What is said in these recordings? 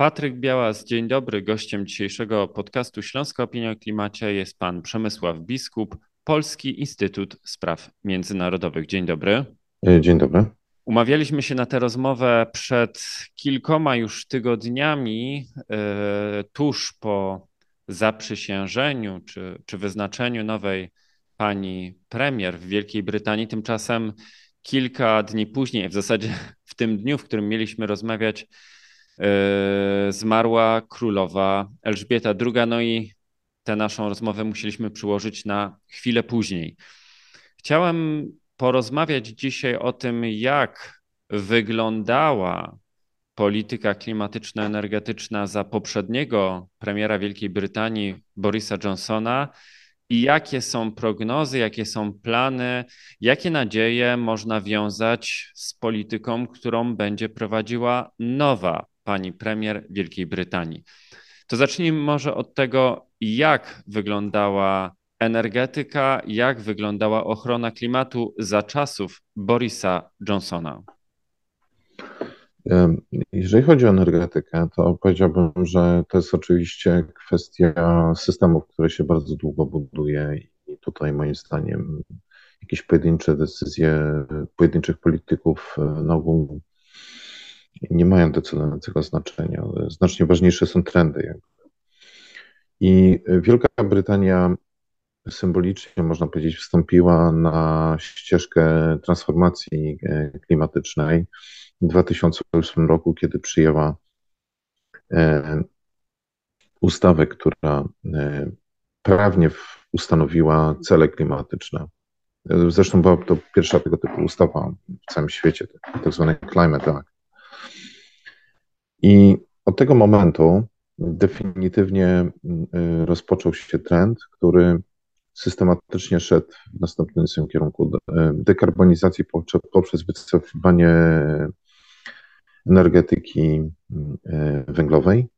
Patryk Białas, dzień dobry. Gościem dzisiejszego podcastu Śląska Opinia o Klimacie jest pan Przemysław Biskup, Polski Instytut Spraw Międzynarodowych. Dzień dobry. E, dzień dobry. Umawialiśmy się na tę rozmowę przed kilkoma już tygodniami, yy, tuż po zaprzysiężeniu czy, czy wyznaczeniu nowej pani premier w Wielkiej Brytanii. Tymczasem kilka dni później, w zasadzie w tym dniu, w którym mieliśmy rozmawiać, E, zmarła królowa Elżbieta II. No i tę naszą rozmowę musieliśmy przyłożyć na chwilę później. Chciałem porozmawiać dzisiaj o tym, jak wyglądała polityka klimatyczno-energetyczna za poprzedniego premiera Wielkiej Brytanii Borisa Johnsona i jakie są prognozy, jakie są plany, jakie nadzieje można wiązać z polityką, którą będzie prowadziła nowa pani premier Wielkiej Brytanii. To zacznijmy może od tego, jak wyglądała energetyka, jak wyglądała ochrona klimatu za czasów Borisa Johnsona. Jeżeli chodzi o energetykę, to powiedziałbym, że to jest oczywiście kwestia systemów, które się bardzo długo buduje i tutaj moim zdaniem jakieś pojedyncze decyzje pojedynczych polityków na ogół nie mają decydującego znaczenia. Znacznie ważniejsze są trendy. I Wielka Brytania symbolicznie, można powiedzieć, wstąpiła na ścieżkę transformacji e, klimatycznej w 2008 roku, kiedy przyjęła e, ustawę, która e, prawnie ustanowiła cele klimatyczne. Zresztą była to pierwsza tego typu ustawa w całym świecie, tak zwany Climate Act. I od tego momentu definitywnie y, rozpoczął się trend, który systematycznie szedł w następującym kierunku y, dekarbonizacji poprzez wycofywanie energetyki y, węglowej,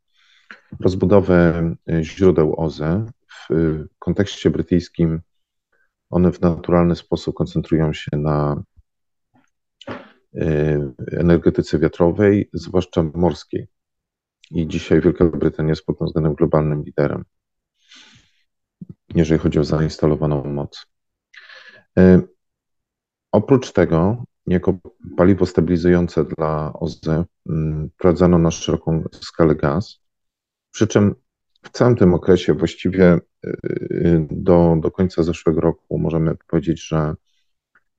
rozbudowę źródeł OZE. W kontekście brytyjskim one w naturalny sposób koncentrują się na energetyce wiatrowej, zwłaszcza morskiej. I dzisiaj Wielka Brytania jest pod tym względem globalnym liderem, jeżeli chodzi o zainstalowaną moc. E, oprócz tego, jako paliwo stabilizujące dla OZE, wprowadzano na szeroką skalę gaz, przy czym w całym tym okresie, właściwie do, do końca zeszłego roku, możemy powiedzieć, że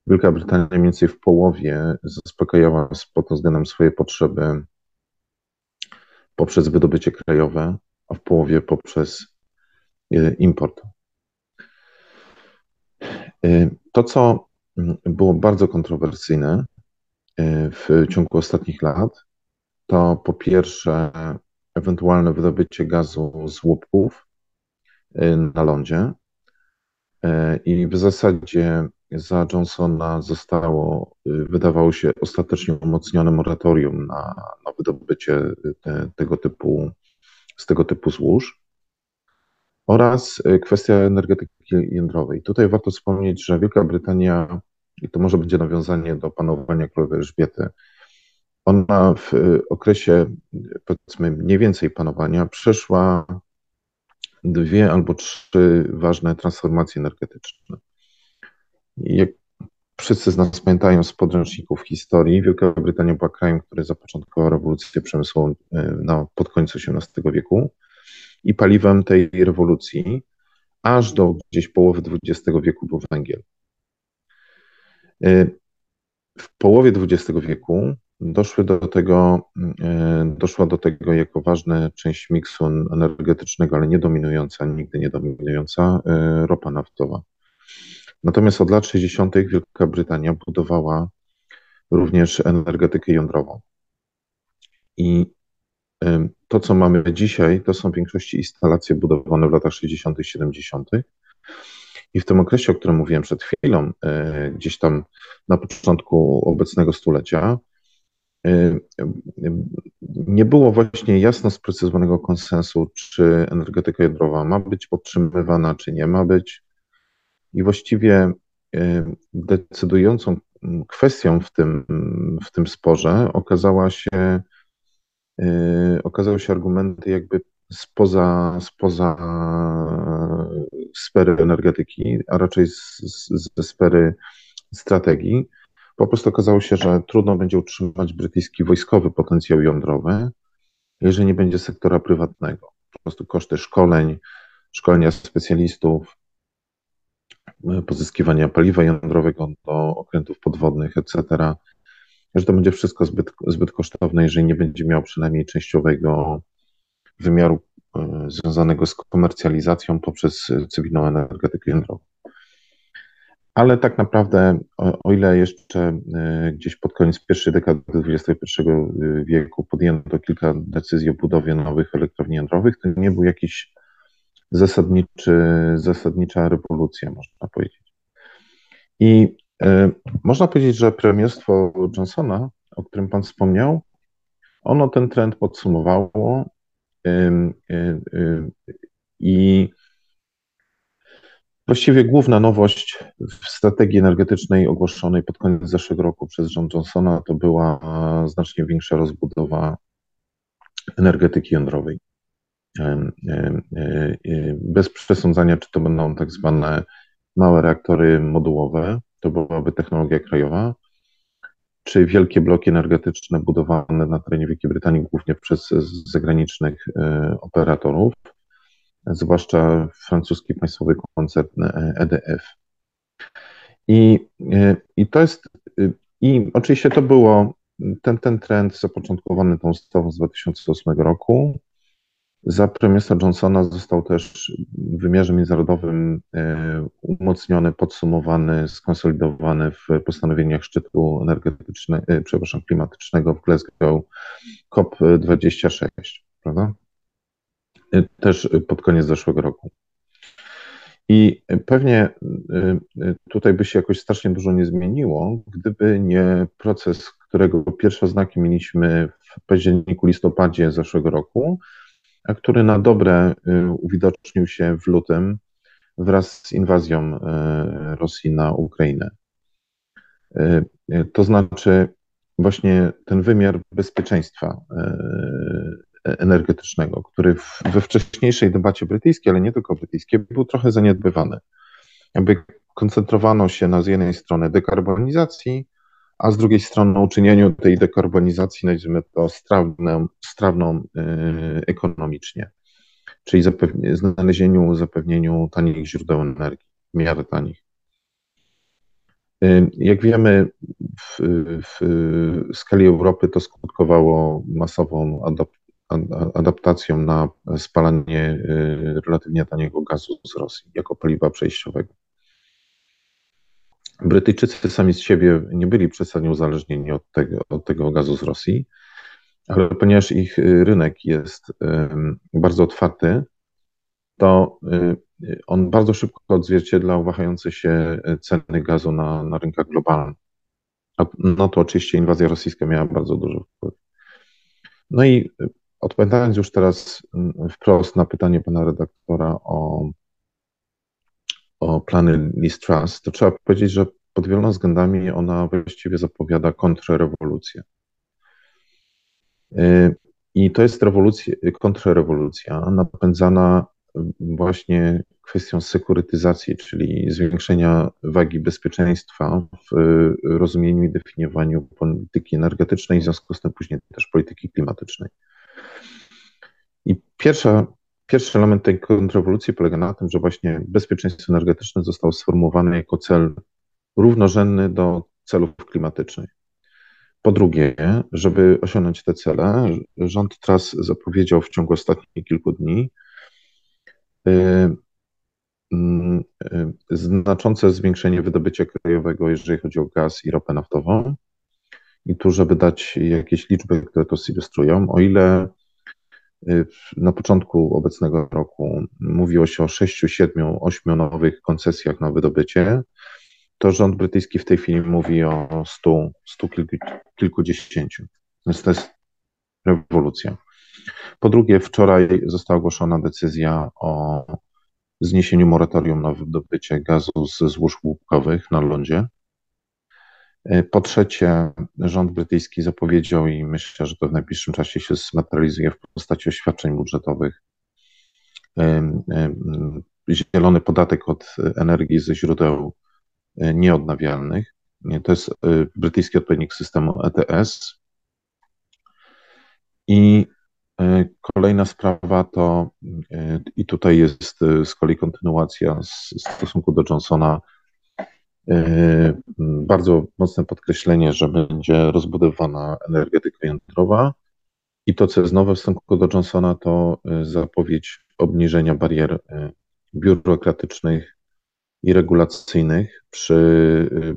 Wielka Brytania mniej więcej w połowie zaspokajała pod względem swoje potrzeby poprzez wydobycie krajowe, a w połowie poprzez e, import. E, to, co było bardzo kontrowersyjne e, w ciągu ostatnich lat, to po pierwsze ewentualne wydobycie gazu z łupków na lądzie i w zasadzie za Johnsona zostało, y, wydawało się, ostatecznie umocnione moratorium na, na wydobycie te, tego typu, z tego typu złóż oraz y, kwestia energetyki jądrowej. Tutaj warto wspomnieć, że Wielka Brytania, i to może będzie nawiązanie do panowania królowej Elżbiety, ona w y, okresie, powiedzmy, mniej więcej panowania przeszła dwie albo trzy ważne transformacje energetyczne. Jak wszyscy z nas pamiętają z podręczników historii, Wielka Brytania była krajem, który zapoczątkował rewolucję przemysłową e, na, pod końcu XVIII wieku i paliwem tej rewolucji aż do gdzieś połowy XX wieku był węgiel. E, w połowie XX wieku doszły do tego, e, doszła do tego jako ważna część miksu energetycznego, ale nie dominująca, nigdy nie dominująca, ropa naftowa. Natomiast od lat 60. Wielka Brytania budowała również energetykę jądrową. I to, co mamy dzisiaj, to są w większości instalacje budowane w latach 60., 70. I w tym okresie, o którym mówiłem przed chwilą, e, gdzieś tam na początku obecnego stulecia, e, nie było właśnie jasno sprecyzowanego konsensu, czy energetyka jądrowa ma być podtrzymywana, czy nie ma być. I właściwie y, decydującą kwestią w tym, w tym sporze okazała się okazały się argumenty jakby spoza, spoza sfery energetyki, a raczej ze sfery strategii. Po prostu okazało się, że trudno będzie utrzymać brytyjski wojskowy potencjał jądrowy, jeżeli nie będzie sektora prywatnego. Po prostu koszty szkoleń, szkolenia specjalistów, pozyskiwania paliwa jądrowego do okrętów podwodnych, etc., że to będzie wszystko zbyt, zbyt kosztowne, jeżeli nie będzie miał przynajmniej częściowego wymiaru e, związanego z komercjalizacją poprzez cywilną energetykę jądrową. Ale tak naprawdę, o, o ile jeszcze e, gdzieś pod koniec pierwszej dekady XXI wieku podjęto kilka decyzji o budowie nowych elektrowni jądrowych, to nie był jakiś zasadniczy, zasadnicza rewolucja, można powiedzieć. I y, można powiedzieć, że premierstwo Johnsona, o którym Pan wspomniał, ono ten trend podsumowało y, y, i Właściwie główna nowość w strategii energetycznej ogłoszonej pod koniec zeszłego roku przez John Johnsona to była znacznie większa rozbudowa energetyki jądrowej. Bez przesądzania, czy to będą tak zwane małe reaktory modułowe, to byłaby technologia krajowa, czy wielkie bloki energetyczne budowane na terenie Wielkiej Brytanii głównie przez zagranicznych e, operatorów, zwłaszcza francuski państwowy koncern EDF. I, e, i to jest, i oczywiście to było, ten, ten trend zapoczątkowany tą ustawą z 2008 roku, za premiersa Johnsona został też w wymiarze międzynarodowym e, umocniony, podsumowany, skonsolidowany w postanowieniach szczytu energetycznego, e, przepraszam, klimatycznego w Glasgow COP26, prawda? E, też pod koniec zeszłego roku. I pewnie tutaj by się jakoś strasznie dużo nie zmieniło, gdyby nie proces, którego pierwsze znaki mieliśmy w październiku, listopadzie zeszłego roku, który na dobre y, uwidocznił się w lutym wraz z inwazją y, Rosji na Ukrainę. Y, to znaczy właśnie ten wymiar bezpieczeństwa energetycznego, który we wcześniejszej debacie brytyjskiej, ale nie tylko brytyjskiej, był trochę zaniedbywany. Jakby koncentrowano się na z jednej strony dekarbonizacji, a z drugiej strony uczynieniu tej dekarbonizacji, nazwijmy to, strawną, strawną yy, ekonomicznie, czyli znalezieniu, zapewnieniu tanich źródeł energii, w miarę tanich. Yy, jak wiemy, w, w, skali Europy to skutkowało masową adap adaptacją na spalanie yy, relatywnie taniego gazu z Rosji jako paliwa przejściowego. Brytyjczycy sami z siebie nie byli przesadnie uzależnieni od tego, od tego gazu z Rosji, ale ponieważ ich y, rynek jest bardzo otwarty, to y, on bardzo szybko odzwierciedlał wahające się ceny gazu na, na rynkach globalnych. No to oczywiście inwazja rosyjska miała bardzo duży wpływ. No i y, odpowiadając już teraz wprost na pytanie pana redaktora o o plany Liz Truss, to trzeba powiedzieć, że pod wieloma względami ona właściwie zapowiada kontrrewolucję. Y, I to jest rewolucja, kontrrewolucja napędzana właśnie kwestią sekurytyzacji, czyli zwiększenia wagi bezpieczeństwa w rozumieniu i definiowaniu polityki energetycznej, w związku z tym później też polityki klimatycznej. I pierwsza Pierwszy element tej kontrrewolucji polega na tym, że właśnie bezpieczeństwo energetyczne zostało sformułowane jako cel równorzędny do celów klimatycznych. Po drugie, żeby osiągnąć te cele, rząd teraz zapowiedział w ciągu ostatnich kilku dni y, y, y, znaczące zwiększenie wydobycia krajowego, jeżeli chodzi o gaz i ropę naftową. I tu, żeby dać jakieś liczby, które to zilustrują, o ile na początku obecnego roku mówiło się o 6, 7, 8 nowych koncesjach na wydobycie, to rząd brytyjski w tej chwili mówi o 100, 100 kilku, kilkudziesięciu. Więc to jest rewolucja. Po drugie, wczoraj została ogłoszona decyzja o zniesieniu moratorium na wydobycie gazu ze złóż łupkowych na lądzie. Po trzecie, rząd brytyjski zapowiedział i myślę, że to w najbliższym czasie się zmaterializuje w postaci oświadczeń budżetowych. Zielony podatek od energii ze źródeł nieodnawialnych. To jest brytyjski odpowiednik systemu ETS. I kolejna sprawa to, i tutaj jest z kolei kontynuacja z stosunku do Johnsona, bardzo mocne podkreślenie, że będzie rozbudowana energetyka jądrowa. I to, co jest nowe w stosunku do Johnsona, to zapowiedź obniżenia barier biurokratycznych i regulacyjnych przy,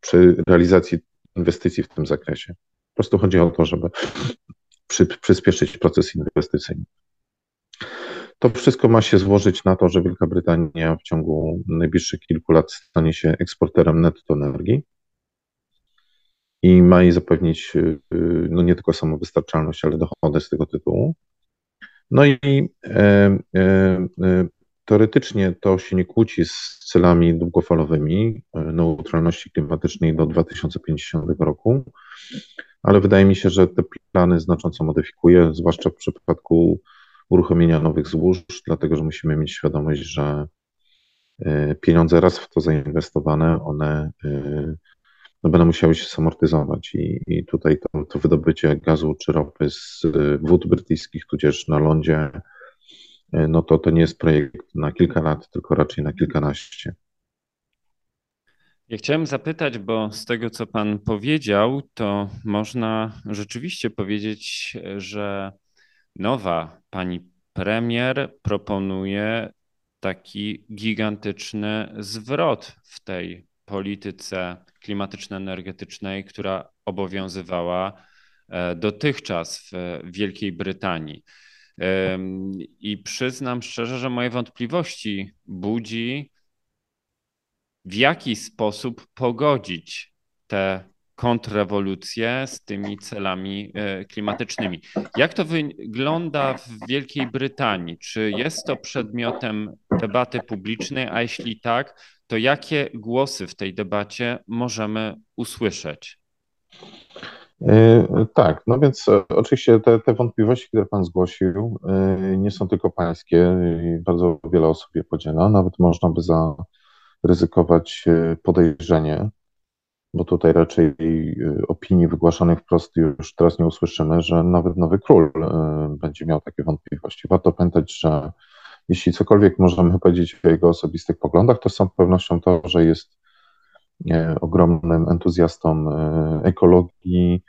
przy realizacji inwestycji w tym zakresie. Po prostu chodzi o to, żeby przy, przyspieszyć proces inwestycyjny. To wszystko ma się złożyć na to, że Wielka Brytania w ciągu najbliższych kilku lat stanie się eksporterem netto energii i ma jej zapewnić no nie tylko samowystarczalność, ale dochody z tego tytułu. No i e, e, e, teoretycznie to się nie kłóci z celami długofalowymi neutralności klimatycznej do 2050 roku, ale wydaje mi się, że te plany znacząco modyfikuje, zwłaszcza w przypadku uruchomienia nowych złóż, dlatego że musimy mieć świadomość, że e, pieniądze raz w to zainwestowane, one e, no, będą musiały się samortyzować i, i tutaj to, to wydobycie gazu czy ropy z wód brytyjskich, tudzież na lądzie, e, no to to nie jest projekt na kilka lat, tylko raczej na kilkanaście. Ja chciałem zapytać, bo z tego, co Pan powiedział, to można rzeczywiście powiedzieć, że nowa pani premier proponuje taki gigantyczny zwrot w tej polityce klimatyczno-energetycznej, która obowiązywała e, dotychczas w Wielkiej Brytanii. I przyznam szczerze, że moje wątpliwości budzi w jaki sposób pogodzić te kontrrewolucje z tymi celami e, klimatycznymi. Jak to wygląda w Wielkiej Brytanii? Czy jest to przedmiotem debaty publicznej, a jeśli tak, to jakie głosy w tej debacie możemy usłyszeć? E, tak, no więc e, oczywiście te, te, wątpliwości, które Pan zgłosił, nie są tylko pańskie. Bardzo wiele osób je podziela. Nawet można by za ryzykować e, podejrzenie, bo tutaj raczej e, opinii wygłaszanych wprost już teraz nie usłyszymy, że nawet nowy król e, będzie miał takie wątpliwości. Warto pamiętać, że jeśli cokolwiek możemy powiedzieć o jego osobistych poglądach, to z całą pewnością to, że jest ogromnym entuzjastą ekologii,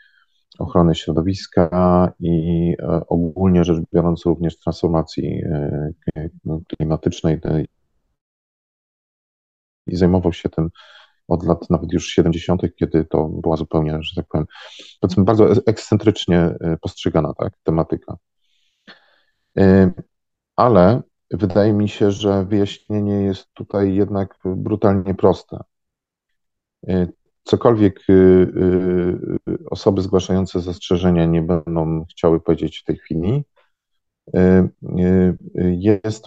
ochrony środowiska i ogólnie rzecz biorąc również transformacji klimatycznej i zajmował się tym od lat nawet już 70., kiedy to była zupełnie, że tak powiem, powiedzmy bardzo ekscentrycznie e, postrzegana tak, tematyka. E, ale wydaje mi się, że wyjaśnienie jest tutaj jednak brutalnie proste. E, cokolwiek osoby zgłaszające zastrzeżenia nie będą chciały powiedzieć w tej chwili, jest,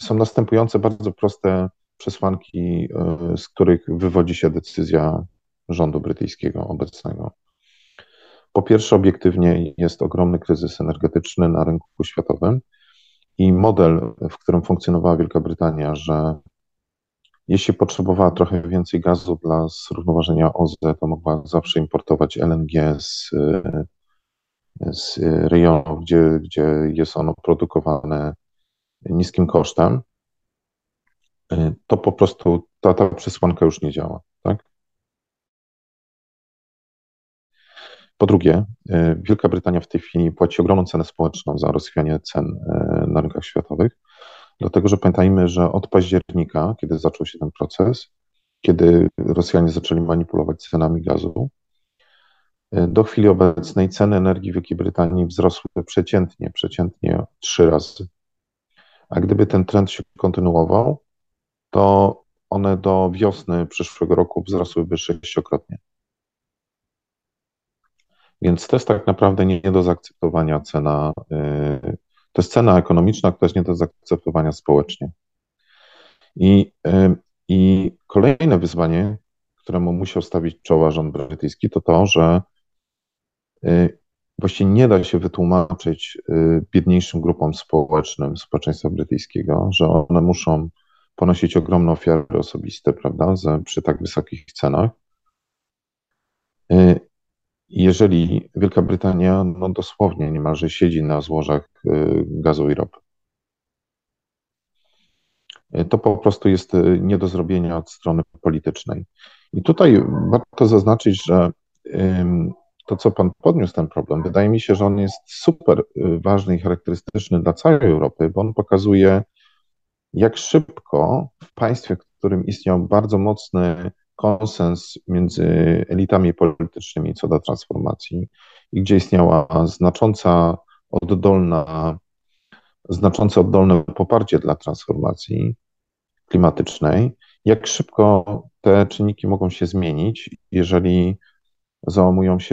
są następujące bardzo proste przesłanki, e, z których wywodzi się decyzja rządu brytyjskiego obecnego. Po pierwsze, obiektywnie jest ogromny kryzys energetyczny na rynku światowym i model, w którym funkcjonowała Wielka Brytania, że jeśli potrzebowała trochę więcej gazu dla zrównoważenia OZE, to mogła zawsze importować LNG z, z rejonów, gdzie, gdzie jest ono produkowane niskim kosztem. Y, to po prostu ta, ta przesłanka już nie działa. Tak? Po drugie, y, Wielka Brytania w tej chwili płaci ogromną cenę społeczną za rozchwianie cen y, na rynkach światowych, dlatego że pamiętajmy, że od października, kiedy zaczął się ten proces, kiedy Rosjanie zaczęli manipulować cenami gazu, do chwili obecnej ceny energii w Wielkiej Brytanii wzrosły przeciętnie, przeciętnie trzy razy. A gdyby ten trend się kontynuował, to one do wiosny przyszłego roku wzrosłyby sześciokrotnie. Więc to jest tak naprawdę nie do zaakceptowania cena. Y, to jest cena ekonomiczna, która jest nie do zaakceptowania społecznie. I, y, i kolejne wyzwanie, któremu musiał stawić czoła rząd brytyjski, to to, że y, właściwie nie da się wytłumaczyć biedniejszym grupom społecznym społeczeństwa brytyjskiego, że one muszą ponosić ogromne ofiary osobiste, prawda, za, przy tak wysokich cenach. Y, jeżeli Wielka Brytania no dosłownie niemalże siedzi na złożach gazu i ropy. To po prostu jest nie do zrobienia od strony politycznej. I tutaj warto zaznaczyć, że to, co Pan podniósł ten problem, wydaje mi się, że on jest super y, ważny i charakterystyczny dla całej Europy, bo on pokazuje, jak szybko w państwie, w którym istniał bardzo mocny konsens między elitami politycznymi co do transformacji i gdzie istniała znacząca oddolna, znaczące oddolne poparcie dla transformacji klimatycznej, jak szybko te czynniki mogą się zmienić, jeżeli załamują się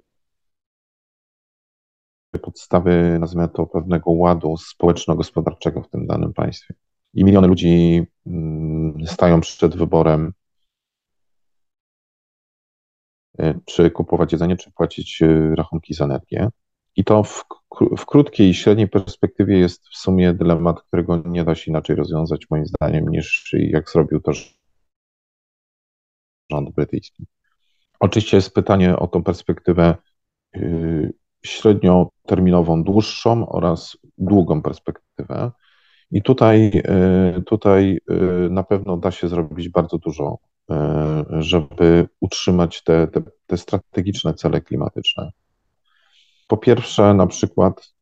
podstawy, nazwijmy to, pewnego ładu społeczno-gospodarczego w tym danym państwie. I miliony ludzi mm, stają przed wyborem, y, czy kupować jedzenie, czy płacić y, rachunki za energię. I to w, w krótkiej i średniej perspektywie jest w sumie dylemat, którego nie da się inaczej rozwiązać, moim zdaniem, niż jak zrobił to rząd brytyjski. Oczywiście jest pytanie o tą perspektywę y, średnioterminową, dłuższą oraz długą perspektywę. I tutaj, y, tutaj y, na pewno da się zrobić bardzo dużo, żeby utrzymać te, te, te strategiczne cele klimatyczne. Po pierwsze, na przykład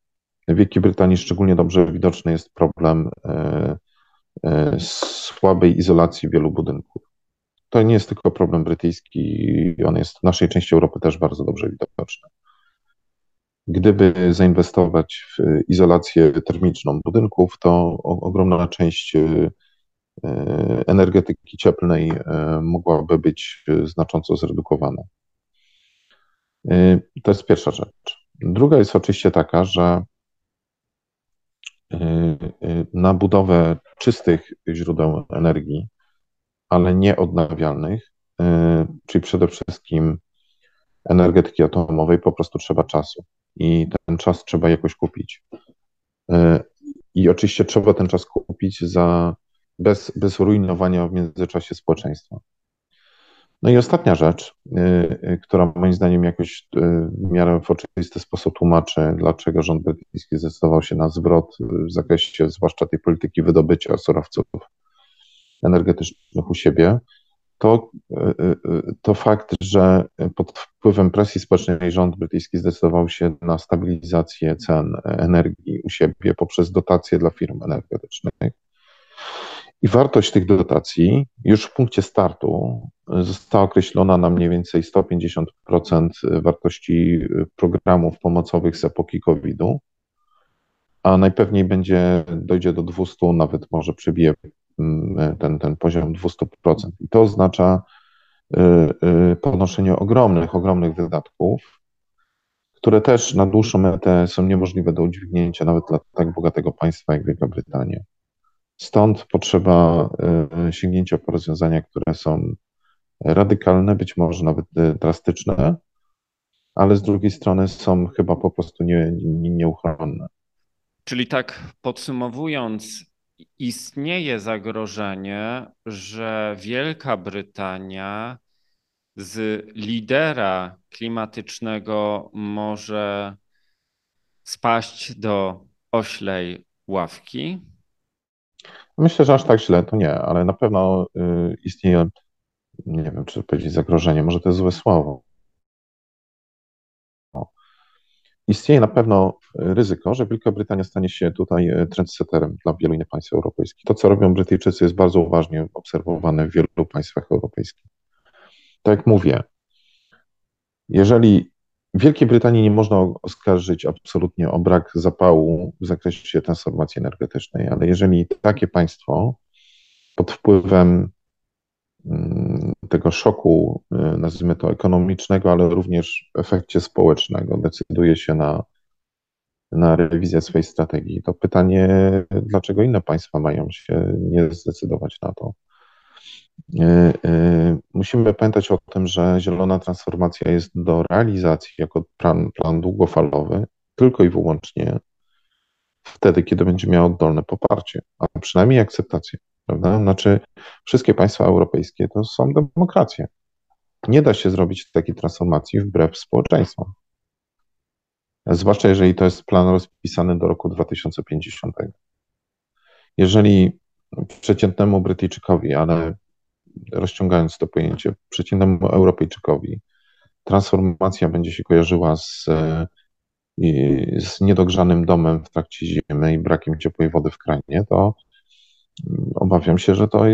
w Wielkiej Brytanii szczególnie dobrze widoczny jest problem słabej izolacji wielu budynków to nie jest tylko problem brytyjski, on jest w naszej części Europy też bardzo dobrze widoczny. Gdyby zainwestować w izolację termiczną budynków, to ogromna część e, energetyki cieplnej e, mogłaby być znacząco zredukowana. E, to jest pierwsza rzecz. Druga jest oczywiście taka, że na budowę czystych źródeł energii ale nie odnawialnych, czyli przede wszystkim energetyki atomowej, po prostu trzeba czasu i ten czas trzeba jakoś kupić. Y, I oczywiście trzeba ten czas kupić za, bez, bez rujnowania w międzyczasie społeczeństwa. No i ostatnia rzecz, y, która moim zdaniem jakoś w miarę w oczywisty sposób tłumaczy, dlaczego rząd brytyjski zdecydował się na zwrot w zakresie zwłaszcza tej polityki wydobycia surowców energetycznych u siebie, to, e, e, to fakt, że pod wpływem presji społecznej rząd brytyjski zdecydował się na stabilizację cen energii u siebie poprzez dotacje dla firm energetycznych. I wartość tych dotacji już w punkcie startu została określona na mniej więcej 150% wartości programów pomocowych z epoki COVID-u, a najpewniej będzie, dojdzie do 200, nawet może przebije ten, ten poziom 200%. I to oznacza y, y, ponoszenie ogromnych, ogromnych wydatków, które też na dłuższą metę są niemożliwe do udźwignięcia nawet dla tak bogatego państwa jak Wielka Brytania. Stąd potrzeba y, sięgnięcia po rozwiązania, które są radykalne, być może nawet drastyczne, ale z drugiej strony są chyba po prostu nie, nie, nieuchronne. Czyli tak podsumowując, istnieje zagrożenie, że Wielka Brytania z lidera klimatycznego może spaść do oślej ławki? Myślę, że aż tak źle to nie, ale na pewno y, istnieje, nie wiem, czy powiedzieć zagrożenie, może to jest złe słowo, Istnieje na pewno ryzyko, że Wielka Brytania stanie się tutaj e, trendsetterem dla wielu innych państw europejskich. To, co robią Brytyjczycy, jest bardzo uważnie obserwowane w wielu państwach europejskich. Tak jak mówię, jeżeli Wielkiej Brytanii nie można oskarżyć absolutnie o brak zapału w zakresie transformacji energetycznej, ale jeżeli takie państwo pod wpływem tego szoku, y, nazwijmy to ekonomicznego, ale również efekcie społecznego, decyduje się na, na rewizję swojej strategii, to pytanie, dlaczego inne państwa mają się nie zdecydować na to. Musimy pamiętać o tym, że zielona transformacja jest do realizacji jako plan, plan długofalowy tylko i wyłącznie wtedy, kiedy będzie miał oddolne poparcie, a przynajmniej akceptację. Prawda? Znaczy, wszystkie państwa europejskie to są demokracje. Nie da się zrobić takiej transformacji wbrew społeczeństwom. Zwłaszcza jeżeli to jest plan rozpisany do roku 2050. Jeżeli przeciętnemu Brytyjczykowi, ale rozciągając to pojęcie, przeciętnemu Europejczykowi, transformacja będzie się kojarzyła z, z niedogrzanym domem w trakcie zimy i brakiem ciepłej wody w kranie, to obawiam się, że to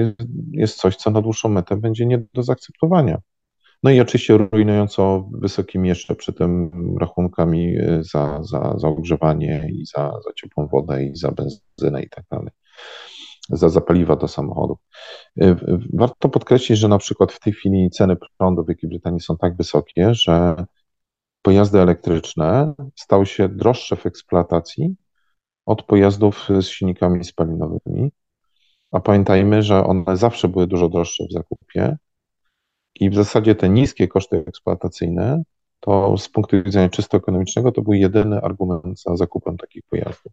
jest, coś, co na dłuższą metę będzie nie do zaakceptowania. No i oczywiście rujnująco wysokimi jeszcze przy tym rachunkami y, za, za, za ogrzewanie i za, za ciepłą wodę i za benzynę i tak dalej, za, paliwa do samochodów. Y, warto podkreślić, że na przykład w tej chwili ceny prądu w Wielkiej Brytanii są tak wysokie, że pojazdy elektryczne stały się droższe w eksploatacji od pojazdów z silnikami spalinowymi. A pamiętajmy, że one zawsze były dużo droższe w zakupie, i w zasadzie te niskie koszty eksploatacyjne, to z punktu widzenia czysto ekonomicznego, to był jedyny argument za zakupem takich pojazdów.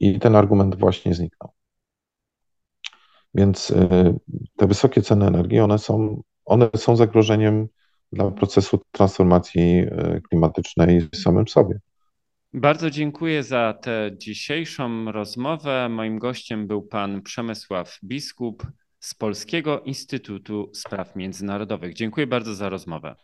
I ten argument właśnie zniknął. Więc y, te wysokie ceny energii, one są, one są zagrożeniem dla procesu transformacji y, klimatycznej samym sobie. Bardzo dziękuję za tę dzisiejszą rozmowę. Moim gościem był pan Przemysław Biskup, z Polskiego Instytutu Spraw Międzynarodowych. Dziękuję bardzo za rozmowę.